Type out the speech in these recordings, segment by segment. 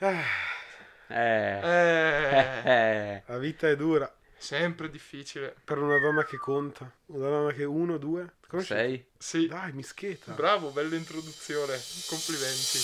Eh, Eh. Eh, la vita è dura. sempre difficile. Per una donna che conta. Una donna che uno, due. Come Sei? Sì. Dai, mischeta. Bravo, bella introduzione. Complimenti.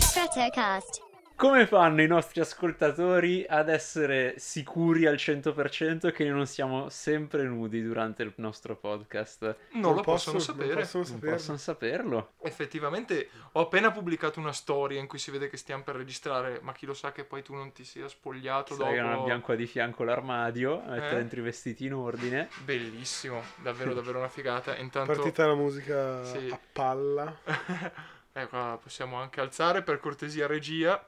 Stratocast. Come fanno i nostri ascoltatori ad essere sicuri al 100% che non siamo sempre nudi durante il nostro podcast? Non, lo posso- possono sapere. Non possono Non saperlo. possono saperlo. Effettivamente ho appena pubblicato una storia in cui si vede che stiamo per registrare, ma chi lo sa che poi tu non ti sia spogliato Sai che non dopo. abbiamo qua di fianco l'armadio, Eh? dentro i vestiti in ordine. Bellissimo, davvero davvero una figata. Intanto Partita la musica Sì. a palla. eh, qua possiamo anche alzare per cortesia regia.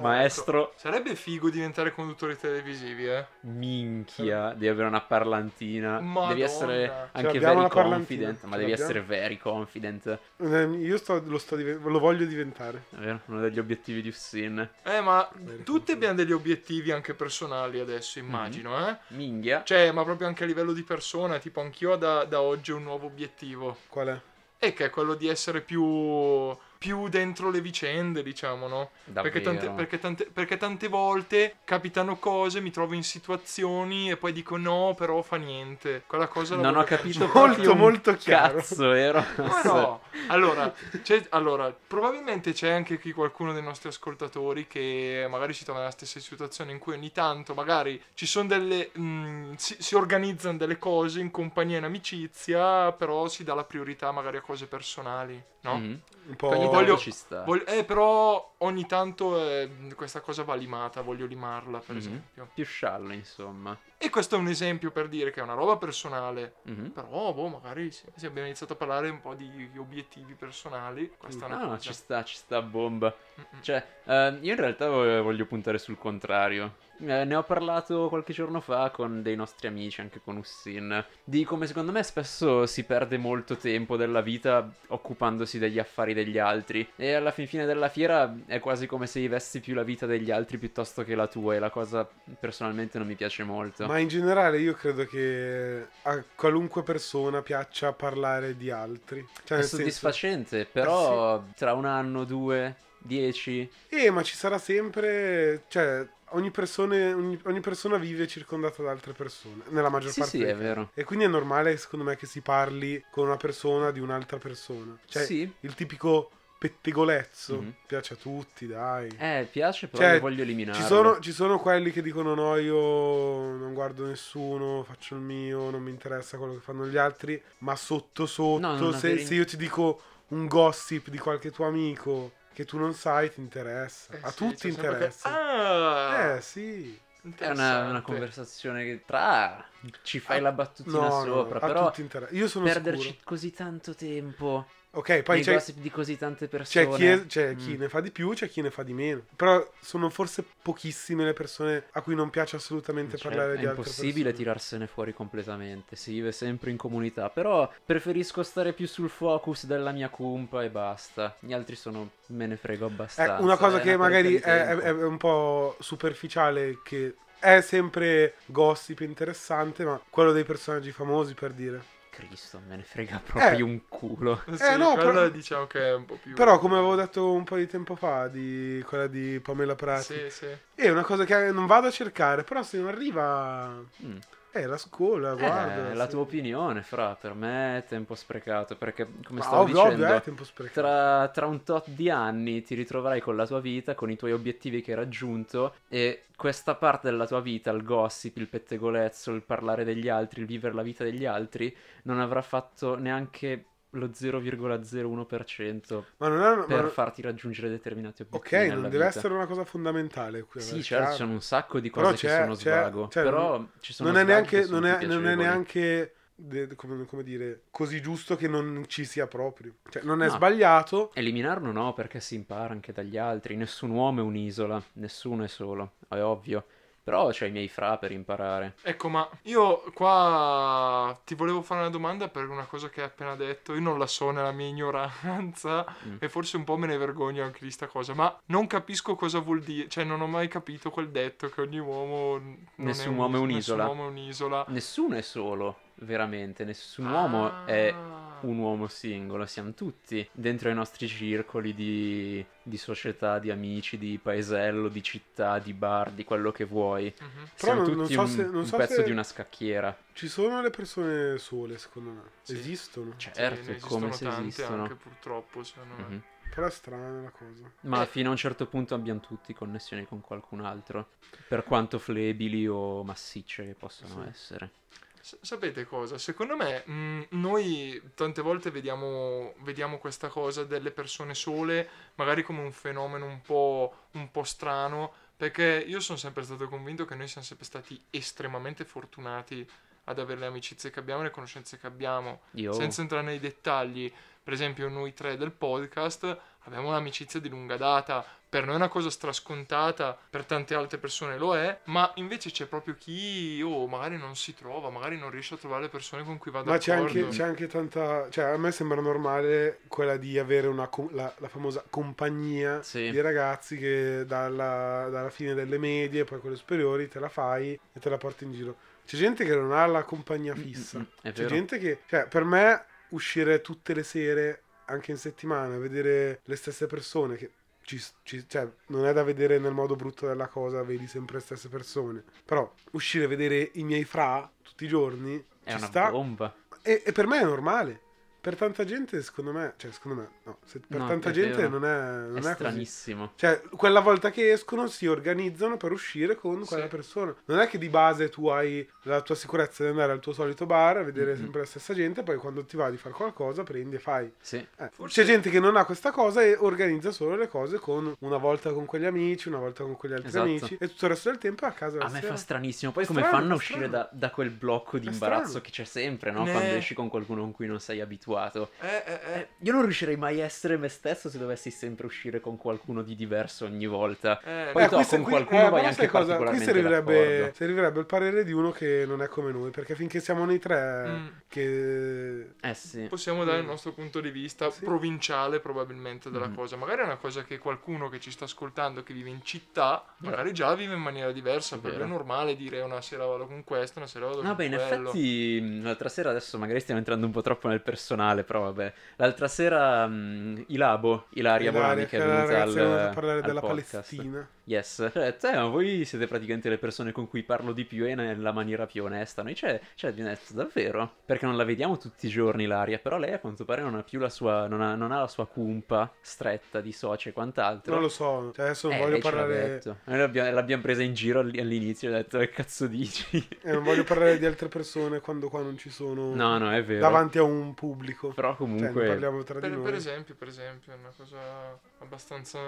Maestro, Sarebbe figo diventare conduttori televisivi, eh. minchia, devi avere una parlantina. Madonna. Devi essere anche very confident, ma devi essere very confident. Eh, Io sto, lo, sto lo voglio diventare. È vero? Uno degli obiettivi di Ussin. Eh, ma tutti abbiamo degli obiettivi anche personali adesso, immagino, eh. Minghia. Cioè, ma proprio anche a livello di persona, tipo anch'io da, da oggi ho un nuovo obiettivo. Qual è? E che è quello di essere più, più dentro le vicende, diciamo, no? Perché tante, perché, tante, perché tante volte capitano cose, mi trovo in situazioni e poi dico no, però fa niente. Quella cosa Non ho capito. Molto, molto chiaro. Cazzo, vero? Ma no, allora, c'è- allora, probabilmente c'è anche qui qualcuno dei nostri ascoltatori che magari si trova nella stessa situazione in cui ogni tanto magari ci sono delle... mh, si, si organizzano delle cose in compagnia e in amicizia, però si dà la priorità magari a cose personali, no? Mhm. Un po'... Ogni tanto Voglio- ci sta. Voglio- eh, però ogni tanto eh, questa cosa va limata, voglio limarla, per Mhm. esempio. Più sciallo, insomma. E questo è un esempio per dire che è una roba personale. Mhm. Però, boh, magari se, se abbiamo iniziato a parlare un po' di obiettivi personali, questa è una No, no, cosa. ci sta, ci sta bomba. Mm-mm. Cioè, eh, io in realtà vo- voglio puntare sul contrario. Eh, ne ho parlato qualche giorno fa con dei nostri amici, anche con Ussin, di come secondo me spesso si perde molto tempo della vita occupandosi degli affari degli altri. E alla fin fine della fiera è quasi come se vivessi più la vita degli altri piuttosto che la tua. E la cosa personalmente non mi piace molto. Ma in generale io credo che a qualunque persona piaccia parlare di altri. Cioè, è nel senso... soddisfacente, però tra un anno, due, dieci... Eh, ma ci sarà sempre... Cioè, ogni, persone- ogni, ogni persona vive circondata da altre persone. Nella maggior Sì, parte sì, è vero. E quindi è normale, secondo me, che si parli con una persona di un'altra persona. Cioè, Sì. il tipico pettegolezzo Mhm. piace a tutti, dai. Eh, piace, però Cioè, lo voglio eliminare. Ci sono, ci sono quelli che dicono no, io non guardo nessuno, faccio il mio, non mi interessa quello che fanno gli altri, ma sotto sotto, No, se, se io ti dico un gossip di qualche tuo amico che tu non sai, ti interessa. Eh a sì, tutti interessa. che- Ah! Eh sì. È una, una conversazione che tra ci fai la battutina No, no, sopra, a però tutti interessa. Io sono perderci sicuro. così tanto tempo, Ok, poi c'è, gossip di così tante persone. c'è chi, è- c'è chi Mm. ne fa di più, c'è chi ne fa di meno. Però sono forse pochissime le persone a cui non piace assolutamente Cioè, parlare è di altre impossibile persone. tirarsene fuori completamente, si vive sempre in comunità, però preferisco stare più sul focus della mia cumpa e basta. Gli altri sono me ne frego Eh, abbastanza. una cosa è che una magari è, è- è un po' superficiale, che è sempre gossip interessante, ma quello dei personaggi famosi per dire. Cristo, me ne frega proprio Eh. un culo. Sì, Eh, no, quella però- diciamo che è un po' più... Però, come avevo detto un po' di tempo fa, di quella di Pamela Prati, Sì, sì. è una cosa che non vado a cercare, però se non arriva, Mm. Eh, la scuola, Eh, guarda. la sì. tua opinione, fra, per me è tempo sprecato, perché come Ma stavo ovvio, dicendo, ovvio, è tempo sprecato. tra, tra un tot di anni ti ritroverai con la tua vita, con i tuoi obiettivi che hai raggiunto e questa parte della tua vita, il gossip, il pettegolezzo, il parlare degli altri, il vivere la vita degli altri, non avrà fatto neanche lo 0,01% Ma non è... per ma- farti raggiungere determinati Ok, obiettivi non nella deve vita. essere una cosa fondamentale qui. Sì, certo, ci chiaro. sono un sacco di cose che c'è- sono c'è- svago, cioè, però ci sono non è neanche, non è, non è neanche come, come dire, così giusto che non ci sia proprio. Cioè, non è No. sbagliato. Eliminarlo no, perché si impara anche dagli altri. Nessun uomo è un'isola, nessuno è solo, è ovvio. Però c'ho i miei fra per imparare. Ecco, ma io qua ti volevo fare una domanda per una cosa che hai appena detto. Io non la so nella mia ignoranza Mm. e forse un po' me ne vergogno anche di sta cosa, ma non capisco cosa vuol dire. Cioè, non ho mai capito quel detto che ogni uomo... Nessun è uomo è un'isola. Nessun uomo è un'isola. Nessuno è solo, veramente. Nessun uomo è Ah. Un uomo singolo, siamo tutti dentro i nostri circoli di, di società, di amici, di paesello, di città, di bar, di quello che vuoi. Mhm. Siamo non- non tutti so un, se- non un so pezzo se- di una scacchiera. Ci sono le persone sole, secondo me. Sì. Esistono. Sì, Certo, è come esistono se tante esistono. anche purtroppo, secondo me. Mhm. Però è strana la cosa. Ma Eh. fino a un certo punto abbiamo tutti connessioni con qualcun altro, per quanto flebili o massicce che possono Sì. essere. S- sapete cosa? Secondo me mh, noi tante volte vediamo, vediamo questa cosa delle persone sole magari come un fenomeno un po', un po' strano, perché io sono sempre stato convinto che noi siamo sempre stati estremamente fortunati ad avere le amicizie che abbiamo e le conoscenze che abbiamo. Io Senza entrare nei dettagli, per esempio noi tre del podcast abbiamo un'amicizia di lunga data, per noi è una cosa strascontata, per tante altre persone lo è, ma invece c'è proprio chi, oh, magari non si trova, magari non riesce a trovare le persone con cui va Ma c'è d'accordo. anche, c'è anche tanta. Cioè, a me sembra normale quella di avere una, co- la, la famosa compagnia Sì. di ragazzi che dalla, dalla fine delle medie, poi con le superiori, te la fai e te la porti in giro. C'è gente che non ha la compagnia fissa. Mm, mm, è C'è vero. gente che. Cioè, per me, uscire tutte le sere, anche in settimana, vedere le stesse persone che. Ci, ci- cioè, non è da vedere nel modo brutto della cosa, vedi sempre le stesse persone. Però uscire e vedere i miei fra tutti i giorni È ci una sta. bomba. E, e per me è normale. Per tanta gente, secondo me, cioè, secondo me, no, se- per No, tanta è gente vero. non è, non È è, così. stranissimo. Cioè, quella volta che escono si organizzano per uscire con quella Sì. persona. Non è che di base tu hai la tua sicurezza di andare al tuo solito bar a vedere Mhm. sempre la stessa gente, poi quando ti va di fare qualcosa prendi e fai. Sì. Eh, Forse- C'è gente che non ha questa cosa e organizza solo le cose con una volta con quegli amici, una volta con quegli altri Esatto. amici e tutto il resto del tempo è a casa A me sera. fa stranissimo. Poi È come strano, fanno a uscire da, da quel blocco di È imbarazzo strano. che c'è sempre, no? Ne- Quando esci con qualcuno con cui non sei abituato. Eh, eh, eh. Eh, io non riuscirei mai a essere me stesso se dovessi sempre uscire con qualcuno di diverso ogni volta. Eh, Poi Eh, to, con qui- qualcuno eh, vai anche cosa? Qui servirebbe, d'accordo. servirebbe il parere di uno che non è come noi, perché finché siamo noi tre Mm. che... Eh sì. Possiamo dare il nostro punto di vista Sì. provinciale probabilmente della Mhm. cosa. Magari è una cosa che qualcuno che ci sta ascoltando, che vive in città, magari già vive in maniera diversa. Per lui è normale dire una sera vado con questo, una sera vado No, con beh, in quello. effetti mh, l'altra sera, adesso magari stiamo entrando un po' troppo nel personale, però vabbè. L'altra sera mh, Ilabo, Ilaria Bonani, che è venuta al, a parlare al della podcast. Palestina. Yes, cioè, te, ma voi siete praticamente le persone con cui parlo di più e nella maniera più onesta. Noi c'è, c'è abbiamo detto davvero? Perché non la vediamo tutti i giorni Ilaria, però lei a quanto pare non ha più la sua, non ha, non ha la sua cumpa stretta di soci e quant'altro. Non lo so, cioè adesso non Eh, voglio parlare... Noi l'abbiamo, l'abbiamo presa in giro all- all'inizio e ho detto che cazzo dici? eh, non voglio parlare di altre persone quando qua non ci sono No, no, è vero. davanti a un pubblico. Però Cioè, comunque... parliamo tra di Per, noi. per esempio, per esempio, è una cosa abbastanza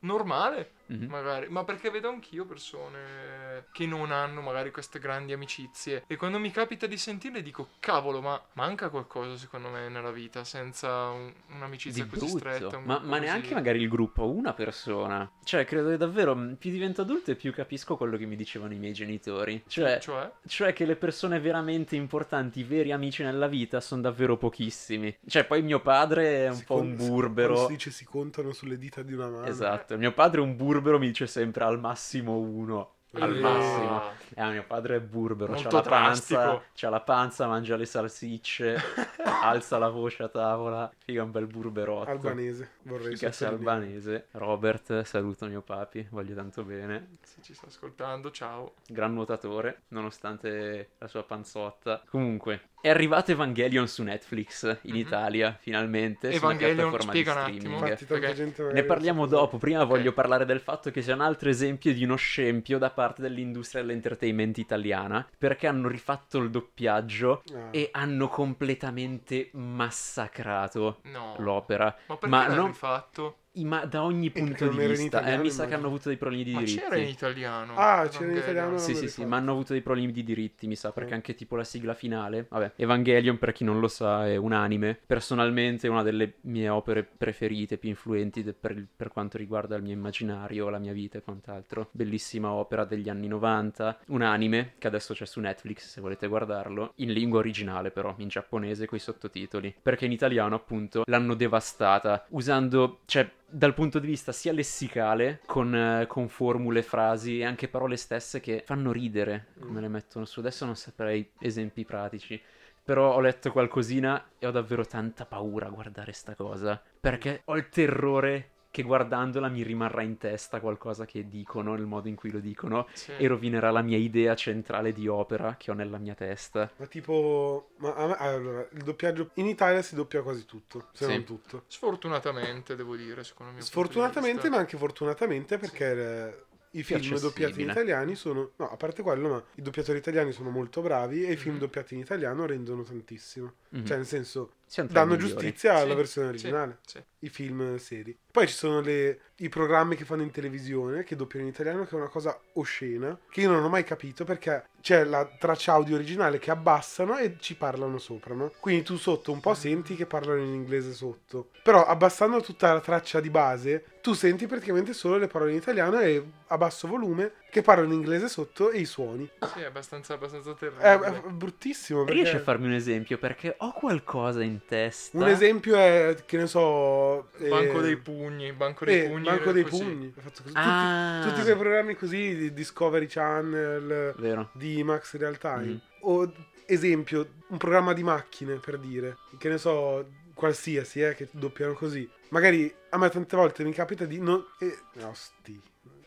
normale, Mhm. magari, ma perché vedo anch'io persone che non hanno magari queste grandi amicizie e quando mi capita di sentirle dico cavolo, ma manca qualcosa secondo me nella vita senza un- un'amicizia di così brutto. stretta. un Ma, ma così- neanche magari il gruppo, una persona. Cioè, credo che davvero mh, più divento adulto e più capisco quello che mi dicevano i miei genitori. Cioè, Cioè? cioè che le persone veramente importanti, i veri amici nella vita, sono davvero pochissimi. Cioè, poi mio padre è un Si po' con- un burbero. si dice si contano sulle dita di una mano. Esatto, mio padre è un burbero, mi dice sempre al massimo uno. Al Eh, massimo. Ah, Eh, mio padre è burbero, c'ha Molto la panza, c'ha la panza, mangia le salsicce, alza la voce a tavola, figa un bel burberotto. Albanese, vorrei Figa sei albanese. Robert, saluto mio papi, voglio tanto bene. se ci sta ascoltando, ciao. Gran nuotatore, nonostante la sua panzotta. Comunque, è arrivato Evangelion su Netflix in Mhm. Italia, finalmente. su una Evangelion, piattaforma spiega di un attimo. streaming. Infatti gente Ne parliamo dopo, prima Ok. voglio parlare del fatto che sia un altro esempio di uno scempio da parte dell'industria dell'entertainment italiana, perché hanno rifatto il doppiaggio Ah. e hanno completamente massacrato No. l'opera. Ma perché Ma l'hanno non- rifatto? Ma da ogni punto di vista, eh, mi sa che hanno avuto dei problemi di Ma diritti. c'era in italiano. Ah, c'era in italiano? Sì, sì, sì, ma hanno avuto dei problemi di diritti, mi sa, perché Mm. anche tipo la sigla finale, vabbè, Evangelion per chi non lo sa è un anime, personalmente è una delle mie opere preferite, più influenti de- per, il- per quanto riguarda il mio immaginario, la mia vita e quant'altro. Bellissima opera degli anni 90, un anime che adesso c'è su Netflix se volete guardarlo, in lingua originale però, in giapponese coi sottotitoli, perché in italiano appunto l'hanno devastata usando, cioè dal punto di vista sia lessicale, con, eh, con formule, frasi e anche parole stesse che fanno ridere come le mettono su. Adesso non saprei esempi pratici. Però ho letto qualcosina e ho davvero tanta paura a guardare sta cosa. Perché ho il terrore che guardandola mi rimarrà in testa qualcosa che dicono, nel modo in cui lo dicono, Sì. e rovinerà la mia idea centrale di opera che ho nella mia testa. Ma tipo, ma me- allora, il doppiaggio in Italia si doppia quasi tutto, se Sì. non tutto. Sfortunatamente, devo dire, secondo me. Sfortunatamente, ma anche fortunatamente, perché eh, i film doppiati in italiani sono, no, a parte quello, ma i doppiatori italiani sono molto bravi e i film Mhm. doppiati in italiano rendono tantissimo. Mhm. Cioè, nel senso, danno migliori. giustizia alla Sì, versione sì, originale. sì. I film seri. Poi ci sono le- i programmi che fanno in televisione che doppiano in italiano, che è una cosa oscena, che io non ho mai capito perché c'è la traccia audio originale che abbassano e ci parlano sopra, no? Quindi tu sotto un po' senti che parlano in inglese sotto. Però abbassando tutta la traccia di base, tu senti praticamente solo le parole in italiano e a basso volume che parlano in inglese sotto e i suoni. Sì, è abbastanza, abbastanza È, terribile. è bruttissimo. Perché... Riesci a farmi un esempio? Perché ho qualcosa in testa. Un esempio è, che ne so... eh, Banco dei pugni, banco dei eh, pugni. Banco dei così. pugni. Ho fatto così. Ah. Tutti, tutti quei programmi così di Discovery Channel, Vero. di Max Real Time. Mhm. O esempio, un programma di macchine per dire, che ne so, qualsiasi, eh, che doppiano così. Magari a me tante volte mi capita di non... Eh, no, sti.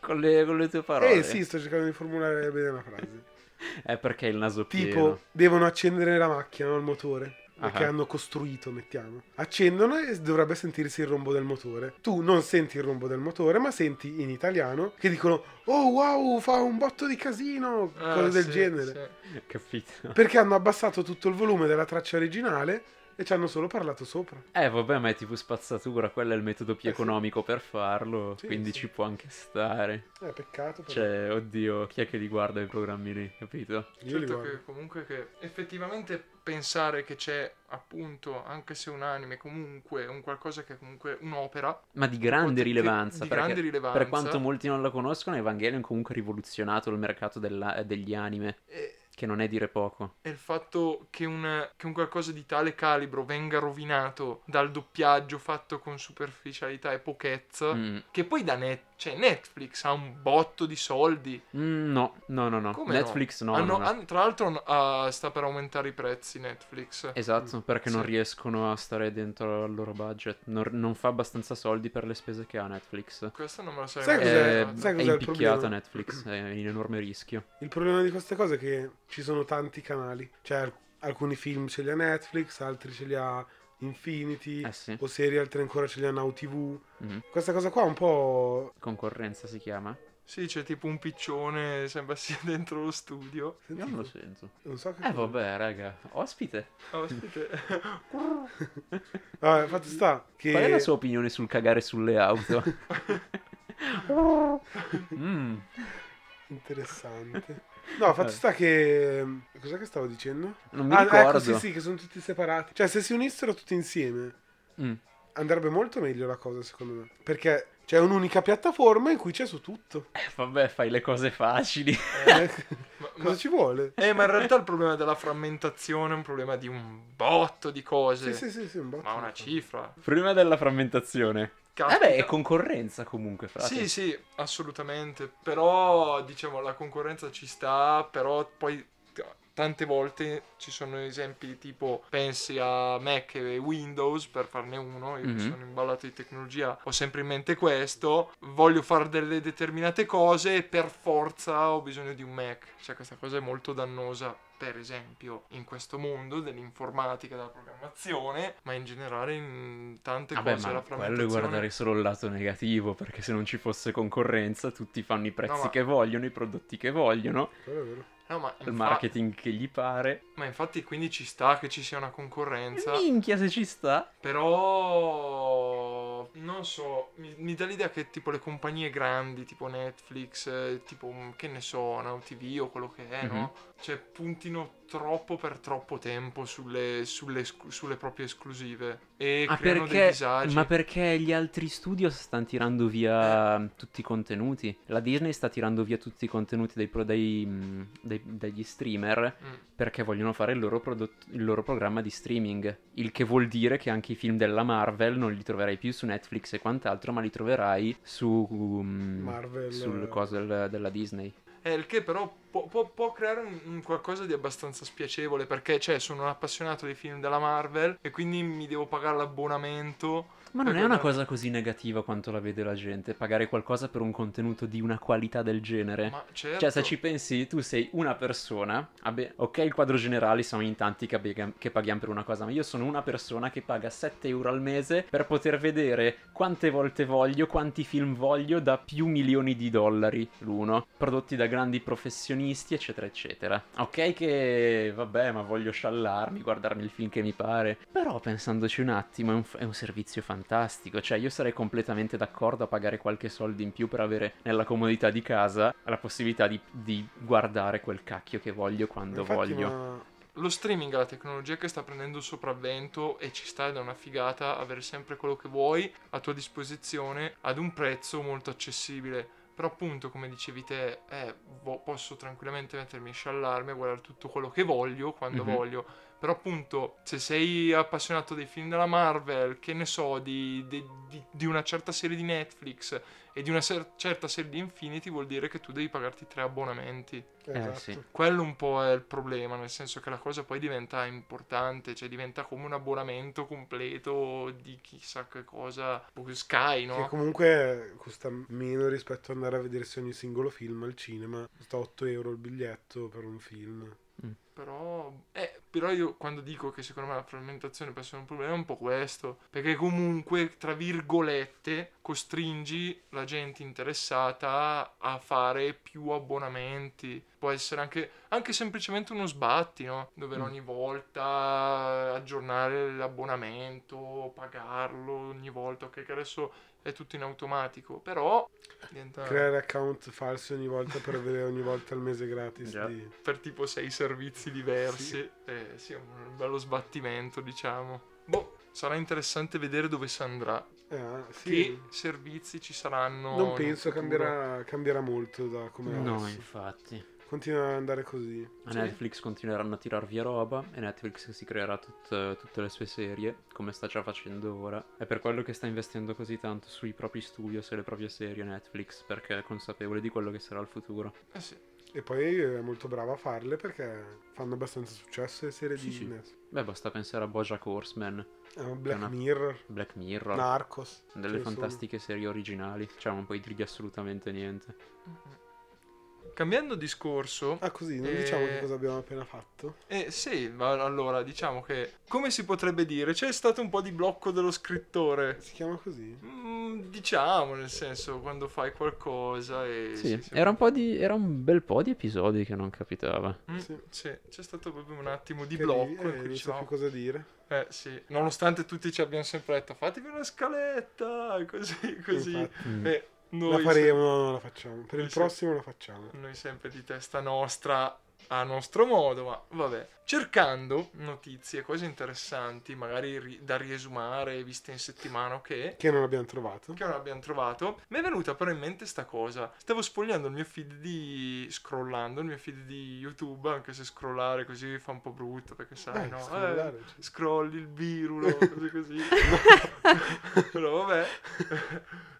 Con le, con le tue parole. Eh sì, sto cercando di formulare bene la frase. È perché il naso Tipo, pieno. devono accendere la macchina, no, il motore. Perché Ah. hanno costruito, mettiamo. Accendono e dovrebbe sentirsi il rombo del motore. Tu non senti il rombo del motore, ma senti in italiano che dicono: Oh wow, fa un botto di casino! Ah, cose del sì, genere. sì. Capito? Perché hanno abbassato tutto il volume della traccia originale e ci hanno solo parlato sopra. Eh vabbè, ma è tipo spazzatura, quello è il metodo più Eh, sì. economico per farlo, Sì, quindi sì. ci può anche stare. Eh, peccato. Però. Cioè, oddio, chi è che li guarda i programmi lì, capito? Io li Certo guardo. che comunque che effettivamente pensare che c'è appunto, anche se un anime, comunque un qualcosa che è comunque un'opera. Ma di grande Che- rilevanza, di perché grande rilevanza. per quanto molti non la conoscono, Evangelion comunque ha rivoluzionato il mercato della- degli anime, E, che non è dire poco. e il fatto che un, che un qualcosa di tale calibro venga rovinato dal doppiaggio fatto con superficialità e pochezza, Mm. che poi da net, cioè Netflix ha un botto di soldi. Mm, no, no, no, no. Come Netflix no. Hanno- no, no. tra l'altro ah, sta per aumentare i prezzi Netflix. Esatto, perché non Sì. riescono a stare dentro al loro budget. Non, non fa abbastanza soldi per le spese che ha Netflix. Questo non me lo sai Sai cos'è? È, ricordato. sai è cos'è il impicchiata problema? Netflix, è in enorme rischio. Il problema di queste cose è che ci sono tanti canali. Cioè, alc- alcuni film ce li ha Netflix, altri ce li ha Infinity. Eh sì. O serie, altri ancora ce li ha Now TV. Mhm. Questa cosa qua è un po'. Concorrenza si chiama? Sì, c'è tipo un piccione, sembra sia dentro lo studio. Io non lo sento. Non so che. Eh vabbè, raga, ospite. Ospite. Vabbè, fatto sta che. Qual è la sua opinione sul cagare sulle auto? Mm. Interessante. No, fatto Eh. sta che. Cos'è che stavo dicendo? Non mi ah, ricordo. ecco, sì, sì, che sono tutti separati. Cioè, se si unissero tutti insieme, Mm. andrebbe molto meglio la cosa, secondo me. Perché c'è un'unica piattaforma in cui c'è su tutto. Eh, vabbè, fai le cose facili. Eh, cosa ma- ci vuole? Eh, ma in realtà il problema della frammentazione è un problema di un botto di cose. Sì, sì, sì, sì, un botto. Ma una cifra. Prima della frammentazione. Caspita. Vabbè, è concorrenza comunque, frate. Sì, sì, assolutamente. Però, diciamo, la concorrenza ci sta, però poi tante volte ci sono esempi tipo pensi a Mac e Windows per farne uno, io Mhm. sono imballato di tecnologia, ho sempre in mente questo, voglio fare delle determinate cose e per forza ho bisogno di un Mac. Cioè questa cosa è molto dannosa. Per esempio, in questo mondo dell'informatica, della programmazione, ma in generale in tante Vabbè, cose la ma quello è frammentazione. guardare solo il lato negativo, perché se non ci fosse concorrenza tutti fanno i prezzi No, ma- che vogliono, i prodotti che vogliono, Quello è vero. No, ma il infa- marketing che gli pare. Ma infatti quindi ci sta che ci sia una concorrenza. Minchia se ci sta. Però non so, mi, mi dà l'idea che tipo le compagnie grandi, tipo Netflix, eh, tipo mm, che ne so, Now TV o quello che è, Mhm. no? Cioè puntino troppo per troppo tempo sulle, sulle sulle proprie esclusive e Ah, creano dei perché, disagi. ma perché gli altri studio stanno tirando via Eh. tutti i contenuti? La Disney sta tirando via tutti i contenuti dei dei, mm, dei- degli streamer Mm. perché vogliono fare il loro, prodotto- il loro programma di streaming. Il che vuol dire che anche i film della Marvel non li troverai più su Netflix e quant'altro, ma li troverai su mm, Marvel, sul coso del- della Disney. Eh, il che però può, può- può creare un, un qualcosa di abbastanza spiacevole perché cioè, sono un appassionato dei film della Marvel e quindi mi devo pagare l'abbonamento. Ma non è una cosa così negativa quanto la vede la gente, pagare qualcosa per un contenuto di una qualità del genere. Ma certo. Cioè, se ci pensi, tu sei una persona. Vabbè, ok, il quadro generale sono in tanti che, paghi- che paghiamo per una cosa, ma io sono una persona che paga 7 euro al mese per poter vedere quante volte voglio, quanti film voglio da più milioni di dollari l'uno, prodotti da grandi professionisti, eccetera, eccetera. Ok, che vabbè, ma voglio sciallarmi, guardarmi il film che mi pare. Però pensandoci un attimo, è un, è un servizio fantastico. Cioè, io sarei completamente d'accordo a pagare qualche soldo in più per avere nella comodità di casa la possibilità di, di guardare quel cacchio che voglio quando Infatti, voglio. ma- Lo streaming è la tecnologia che sta prendendo il sopravvento e ci sta ed è una figata avere sempre quello che vuoi a tua disposizione ad un prezzo molto accessibile. Però appunto, come dicevi te, eh, posso tranquillamente mettermi a sciallarmi e guardare tutto quello che voglio quando Mhm. voglio. Però appunto, se sei appassionato dei film della Marvel, che ne so, di, di- di- di una certa serie di Netflix e di una cer- certa serie di Infinity, vuol dire che tu devi pagarti tre abbonamenti. esatto. sì. Quello un po' è il problema, nel senso che la cosa poi diventa importante, cioè diventa come un abbonamento completo di chissà che cosa, Sky, Che no? comunque costa meno rispetto ad andare a vedersi ogni singolo film al cinema. Costa 8 euro il biglietto per un film. Però, eh, però io quando dico che secondo me la frammentazione può essere un problema è un po' questo, perché comunque, tra virgolette, costringi la gente interessata a fare più abbonamenti. Può essere anche, anche semplicemente uno sbatti, no? Dover Mm. ogni volta aggiornare l'abbonamento, pagarlo ogni volta, ok, che adesso è tutto in automatico, però diventa Creare account falsi ogni volta per avere ogni volta il mese gratis. Già. di- per tipo sei servizi diversi. Eh, sì, è un bello sbattimento, diciamo. Boh, sarà interessante vedere dove si andrà. Eh, sì. Che servizi ci saranno. Non penso cambierà, cambierà molto da come No, adesso. infatti. Continua ad andare così. A Sì. Netflix continueranno a tirar via roba e Netflix si creerà tut- tutte le sue serie, come sta già facendo ora. È per quello che sta investendo così tanto sui propri studios e le proprie serie Netflix, perché è consapevole di quello che sarà il futuro. Eh sì. E poi è molto brava a farle perché fanno abbastanza successo le serie Sì, di sì. Netflix. Beh, basta pensare a Bojack Horseman, Eh, Black una- Mirror, Black Mirror, Narcos. delle ne sono. fantastiche serie originali. Cioè, non puoi dirgli assolutamente niente. Cambiando discorso, Ah, così, non Eh, diciamo che cosa abbiamo appena fatto. eh sì, ma allora diciamo che come si potrebbe dire? C'è stato un po' di blocco dello scrittore. Si chiama così? Mm, diciamo, nel senso, quando fai qualcosa e Sì, sì, era un, po' di, era un bel po' di episodi che non capitava. Mm, Sì. sì, c'è stato proprio un attimo di Che blocco eh, cui non so dicevamo, più cosa dire. Eh sì, nonostante tutti ci abbiano sempre detto fatevi una scaletta, così, così. Infatti. Mm. E La noi, faremo, no, non la facciamo. Per Noi il prossimo la facciamo. se- noi sempre di testa nostra, a nostro modo, ma vabbè. Cercando notizie, cose interessanti, magari ri- da riesumare, viste in settimana che, Che non abbiamo trovato. che non abbiamo trovato, mi è venuta però in mente sta cosa. Stavo spogliando il mio feed di... scrollando il mio feed di YouTube, anche se scrollare così fa un po' brutto, perché sai, Eh, no? scrollare, Eh, cioè. scrolli il virulo, cose così. Però vabbè.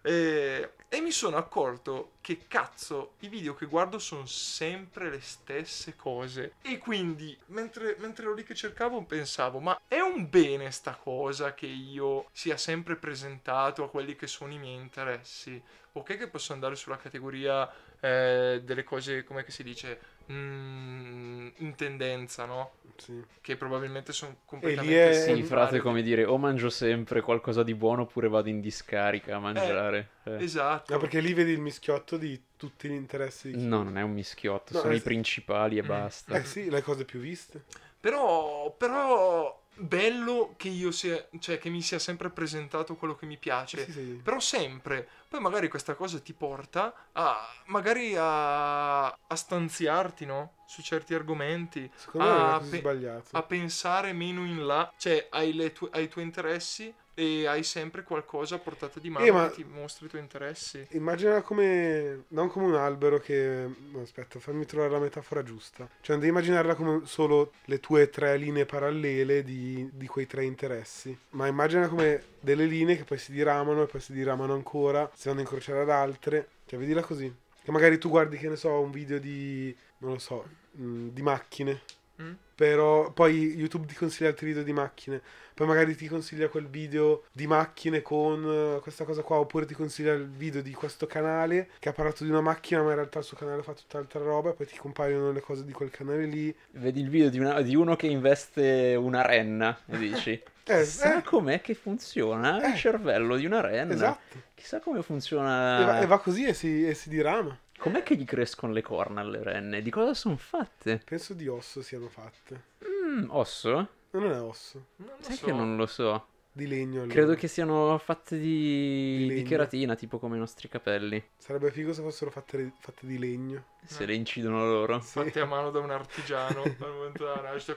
e, e mi sono accorto che cazzo, i video che guardo sono sempre le stesse cose. E quindi, mentre, mentre ero lì che cercavo, pensavo, ma è un bene sta cosa che io sia sempre presentato a quelli che sono i miei interessi? Ok che posso andare sulla categoria eh, delle cose, come si dice, mm, in tendenza, no? Sì. Che probabilmente sono lì completamente è- Sì, frate, come dire, o mangio sempre qualcosa di buono oppure vado in discarica a mangiare. Eh. Esatto. No, perché lì vedi il mischiotto di tutti gli interessi. di chi- No, non è un mischiotto, No, sono eh, i principali e Mm. basta. Eh sì, le cose più viste. Però, però, bello che io sia, cioè che mi sia sempre presentato quello che mi piace. Sì, sì. Però sempre. Poi magari questa cosa ti porta a, magari a, a stanziarti, no? Su certi argomenti. Secondo me non Ah, è pe- sbagliato. A pensare meno in là. Cioè, hai, le tue- hai i tuoi interessi e hai sempre qualcosa a portata di mano Eh, ma- che ti mostra i tuoi interessi. Immagina come. Non come un albero che. aspetta, fammi trovare la metafora giusta. Cioè, devi immaginarla come solo le tue tre linee parallele di, di quei tre interessi. Ma immagina come delle linee che poi si diramano e poi si diramano ancora, si vanno a incrociare ad altre. Cioè, vedila così. Che magari tu guardi, che ne so, un video di, non lo so, mh, di macchine. Mm? Però poi YouTube ti consiglia altri video di macchine. Poi magari ti consiglia quel video di macchine con eh, questa cosa qua. Oppure ti consiglia il video di questo canale che ha parlato di una macchina, ma in realtà il suo canale fa tutt'altra roba. E poi ti compaiono le cose di quel canale lì. Vedi il video di, una- di uno che investe una renna e dici... Eh, Chissà eh, com'è che funziona il Eh. cervello di una renna. esatto. Chissà come E, funziona. va, e va così e si, e si dirama. Com'è che gli crescono le corna alle renne? Di cosa sono fatte? Penso di osso siano fatte. Mm, osso? No, non è osso. Non Sai so. che non lo so. Di legno. allora. Credo che siano fatte Di di, di cheratina, tipo come i nostri capelli. Sarebbe figo se fossero fatte, fatte di legno. Se le incidono loro. Sì. Fatti a mano da un artigiano al momento della nascita,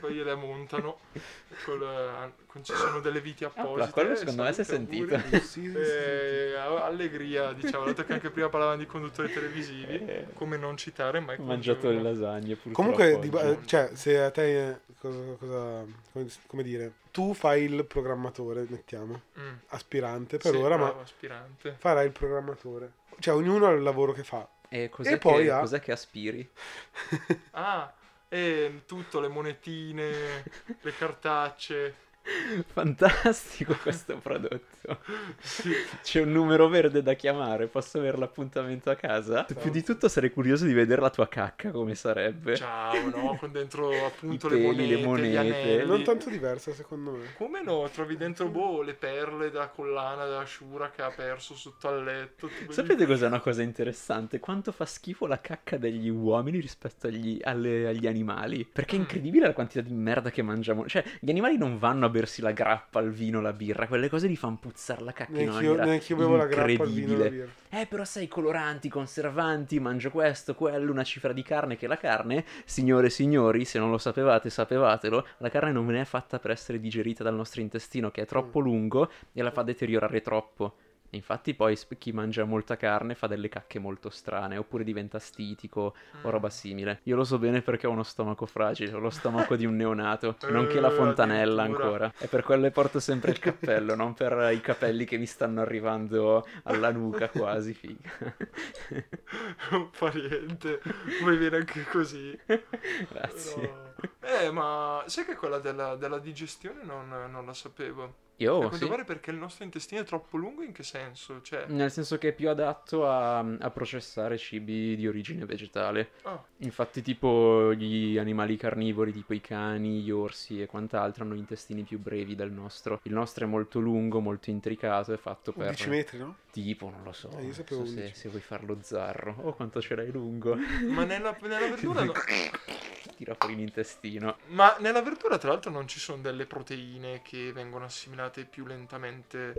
poi gliele montano. Col, eh, con- ci sono delle viti apposite. Ah, quello eh, secondo me si è sentito. auguri. Sì, sì, sì. Eh, allegria, diciamo, dato che anche prima parlavano di conduttori televisivi, come non citare mai mangiato le lasagne purtroppo. Comunque, di cioè, se a te, eh, cosa, cosa- come, come dire, tu fai il programmatore, mettiamo, Mm, aspirante per sì, ora, bravo, ma aspirante. farai il programmatore. Cioè, ognuno ha il lavoro che fa. E, cos'è, e poi che, ha- cos'è che aspiri? Ah, e tutto, le monetine, le cartacce. Fantastico questo prodotto. Sì. C'è un numero verde da chiamare, posso avere l'appuntamento a casa? Più di tutto sarei curioso di vedere la tua cacca come sarebbe. Ciao, no? Con dentro appunto I le peli, monete, le monete. Non tanto diversa, secondo me. Come no? Trovi dentro boh, le perle della collana della Shura che ha perso sotto al letto. Sapete cos'è una cosa interessante? Quanto fa schifo la cacca degli uomini rispetto agli, alle- agli animali. Perché è Mm. incredibile la quantità di merda che mangiamo. Cioè, gli animali non vanno a bersi la grappa, il vino, la birra. Quelle cose li fanno puzzare la cacca in Neanche io, maniera neanche io bevo la grappa al vino. la incredibile. birra. Eh, però sai, coloranti, conservanti, mangio questo, quello, una cifra di carne che la carne, signore e signori, se non lo sapevate, sapevatelo, la carne non è fatta per essere digerita dal nostro intestino, che è troppo lungo e la fa deteriorare troppo. Infatti poi chi mangia molta carne fa delle cacche molto strane, oppure diventa stitico o Mm. roba simile. Io lo so bene perché ho uno stomaco fragile, ho lo stomaco di un neonato, nonché la Eh, fontanella ancora. E per quello porto sempre il cappello, non per i capelli che mi stanno arrivando alla nuca quasi, figa. Non fa niente. Vuoi viene anche così. Grazie. Però- Eh, ma sai che quella della, della digestione non, non la sapevo. Io a oh, quanto sì. pare perché il nostro intestino è troppo lungo in che senso? Cioè, Nel senso che è più adatto a, a processare cibi di origine vegetale. ah, Infatti, tipo gli animali carnivori, tipo i cani, gli orsi e quant'altro, hanno intestini più brevi del nostro. Il nostro è molto lungo, molto intricato, è fatto per 11 metri, no? tipo, non lo so. Eh, io sapevo so se, 11. se vuoi farlo zarro. Oh, quanto ce l'hai lungo. ma nella, nella verdura no- Tira fuori l'intestino. Ma nella verdura, tra l'altro, non ci sono delle proteine che vengono assimilate più lentamente.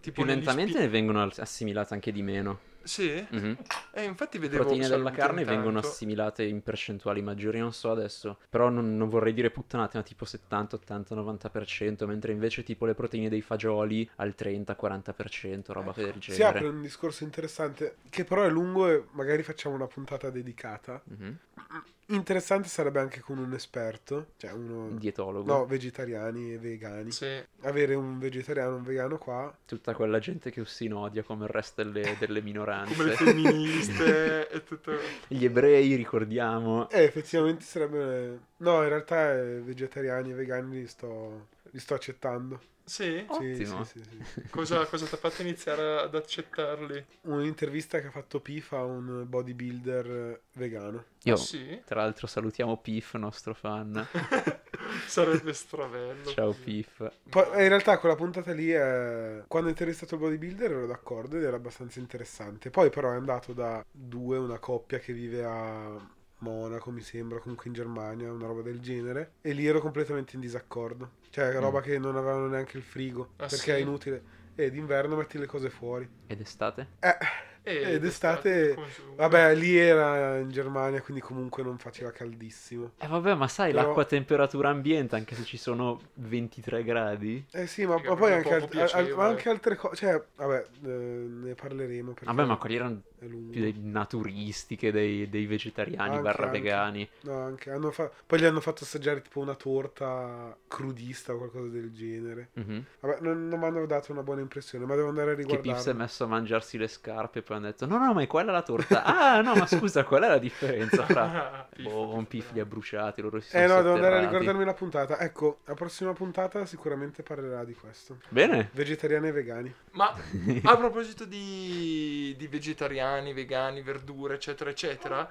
Tipo Più lentamente spi- ne vengono assimilate anche di meno. Sì? Mhm. Eh, infatti Le vedevo proteine della carne intanto. vengono assimilate in percentuali maggiori, non so adesso. Però non, non vorrei dire puttanate, ma tipo 70, 80, 90%, mentre invece tipo le proteine dei fagioli al 30, 40%, roba del Si genere. apre un discorso interessante, che però è lungo e magari facciamo una puntata dedicata. Mhm. Interessante sarebbe anche con un esperto, cioè uno... Dietologo. No, vegetariani e vegani. Sì. Avere un vegetariano e un vegano qua. Tutta quella gente che si odia come il resto delle, delle minoranze. Come le femministe e tutto. Gli ebrei, ricordiamo. Eh, effettivamente sarebbe... No, in realtà eh, vegetariani e vegani li sto, li sto accettando. Sì? Ottimo. Sì, sì, sì, sì. Cosa, cosa ti ha fatto iniziare ad accettarli? Un'intervista che ha fatto Pif a un bodybuilder vegano. Io, sì? tra l'altro, salutiamo Pif, nostro fan. Sarebbe stravello. Ciao Pif. Poi, eh, in realtà quella puntata lì, è... quando ho intervistato il bodybuilder ero d'accordo ed era abbastanza interessante. Poi però è andato da due, una coppia che vive a Monaco, mi sembra, comunque in Germania, una roba del genere. E lì ero completamente in disaccordo. Cioè, roba che non avevano neanche il frigo, Ah, perché sì? è inutile. E d'inverno metti le cose fuori. Ed estate? Eh, E Ed estate- vabbè, lì era in Germania, quindi comunque non faceva caldissimo. Eh vabbè, ma sai, Però- l'acqua a temperatura ambiente, anche se ci sono 23 gradi? Eh sì, ma, ma poi anche, alt- al- anche altre cose. Cioè, vabbè, eh, ne parleremo. perché Vabbè, ma quelli erano. Più dei naturisti che dei, dei vegetariani Anche, barra anche. vegani. No, anche, hanno fa- Poi gli hanno fatto assaggiare tipo una torta crudista o qualcosa del genere. Mhm. Vabbè, non, non mi hanno dato una buona impressione, ma devo andare a Che Pips si è messo a mangiarsi le scarpe e poi hanno detto no no ma è quella la torta. Ah no ma scusa qual è la differenza fra... Boh, un piff li ha bruciati, loro si sono Eh no, devo andare a riguardarmi la puntata. Ecco, la prossima puntata sicuramente parlerà di questo. Bene. Vegetariani e vegani. Ma a proposito di, di vegetariani, vegani, verdure, eccetera, eccetera,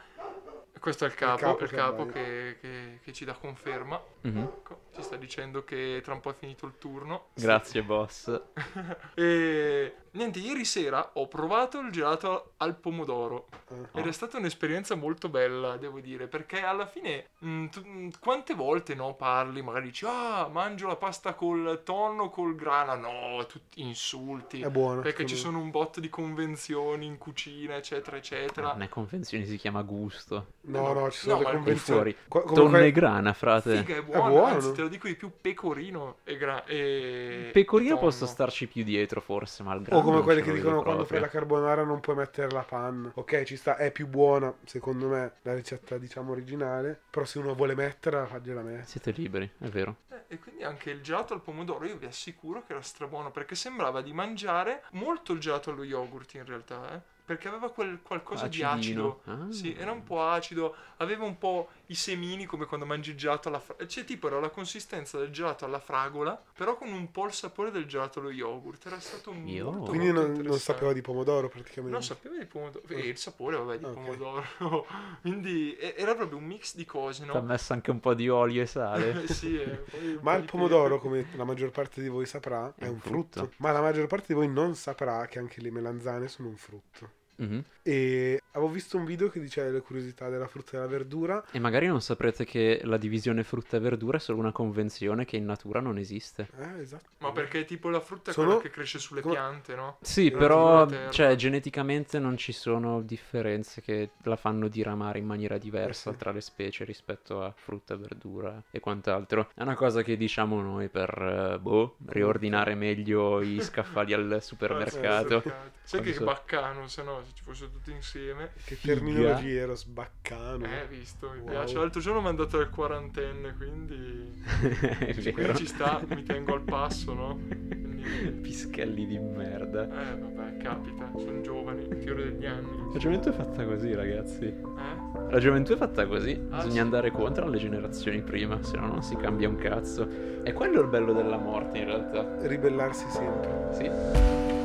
questo è il capo, capo il che capo abbaia. che, che- che ci dà conferma. Mhm. Ecco, ci sta dicendo che tra un po' è finito il turno. Grazie boss. E niente, ieri sera ho provato il gelato al pomodoro Ah. ed è stata un'esperienza molto bella, devo dire, perché alla fine mh, tu- mh, quante volte no parli, magari dici "Ah, mangio la pasta col tonno col grana". No, tutti insulti. È buono. Perché ci sono un botto di convenzioni in cucina, eccetera, eccetera. Non è convenzione, si chiama gusto. me. No, no, ci sono No, le convenzioni. fuori. Come Tonno e grana, frate. Figa, è buono, buono. anzi te lo dico di più pecorino e, gra- e Pecorino e posso starci più dietro forse, ma il grano O come non quelli ce che dicono quando fai la carbonara non puoi mettere la panna. Ok, ci sta, è più buona, secondo me, la ricetta diciamo originale. Però se uno vuole metterla, fagliela mettere. Siete liberi, è vero. Eh, E quindi anche il gelato al pomodoro io vi assicuro che era strabuono perché sembrava di mangiare molto il gelato allo yogurt in realtà, eh. Perché aveva quel qualcosa di Acidino. acido. Ah. Sì, era un po' acido, aveva un po' i semini come quando mangi il gelato alla fragola. Cioè, tipo, era la consistenza del gelato alla fragola, però con un po' il sapore del gelato allo yogurt. Era stato Io- molto, Quindi molto non, non sapeva di pomodoro praticamente. Non sapeva di pomodoro. E il sapore, vabbè, di Ok. pomodoro. Quindi era proprio un mix di cose, Ti ha no? messo anche un po' di olio e sale. sì, e un Ma il pomodoro, come la maggior parte di voi saprà, è, È un un frutto. frutto. Ma la maggior parte di voi non saprà che anche le melanzane sono un frutto. Mhm. E avevo visto un video che diceva le curiosità della frutta e della verdura. E magari non saprete che la divisione frutta e verdura è solo una convenzione che in natura non esiste. Eh, esatto. Ma perché tipo la frutta è Sono- quella che cresce sulle come- piante, no? Sì, La però cioè, geneticamente non ci sono differenze che la fanno diramare in maniera diversa Eh sì. tra le specie rispetto a frutta, verdura e quant'altro. È una cosa che diciamo noi per, eh, boh, riordinare meglio i scaffali al supermercato. Sai che so- baccano, se no, se ci fossero tutti insieme. Che Figa. terminologia ero sbaccano. Eh, visto, mi Wow. piace. L'altro giorno mi ha mandato al quarantenne, quindi... è quindi ci sta, mi tengo al passo, no? Quindi... Pischelli di merda. Eh, vabbè, capita, sono giovani, fiore degli anni. La gioventù è fatta così, ragazzi. Eh? La gioventù è fatta così. Ah, Bisogna sì. andare contro alle generazioni prima, se no non si cambia un cazzo. E quello è il bello della morte, in realtà. Ribellarsi sempre. Sì.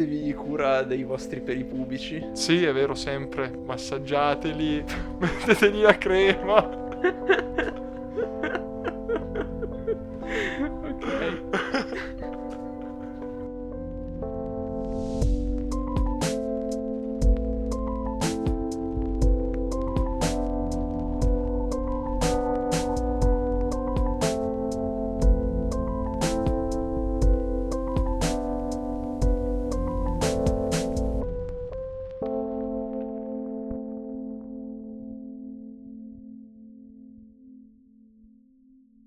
Prendetevi cura dei vostri peli pubici. Sì, è vero, sempre. Massaggiateli, mettetegli la crema.